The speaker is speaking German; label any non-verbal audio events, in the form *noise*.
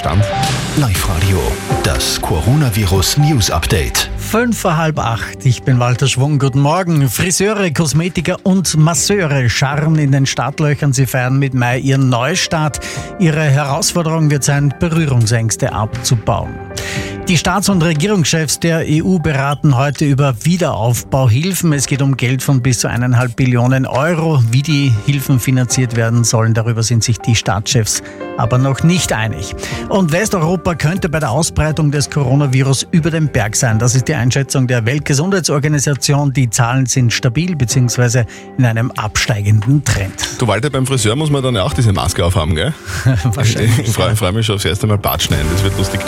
Stand. Live-Radio, das Coronavirus News Update. Fünf vor halb acht. Ich bin Walter Schwung. Guten Morgen. Friseure, Kosmetiker und Masseure scharren in den Startlöchern. Sie feiern mit Mai ihren Neustart. Ihre Herausforderung wird sein, Berührungsängste abzubauen. Die Staats- und Regierungschefs der EU beraten heute über Wiederaufbauhilfen. Es geht um Geld von bis zu eineinhalb Billionen Euro. Wie die Hilfen finanziert werden sollen, darüber sind sich die Staatschefs aber noch nicht einig. Und Westeuropa könnte bei der Ausbreitung des Coronavirus über den Berg sein. Das ist die Einschätzung der Weltgesundheitsorganisation. Die Zahlen sind stabil bzw. in einem absteigenden Trend. Du Walter, beim Friseur muss man dann ja auch diese Maske aufhaben, gell? *laughs* Wahrscheinlich. Ich freue freu mich schon aufs erste Mal Bart schneiden, das wird lustig.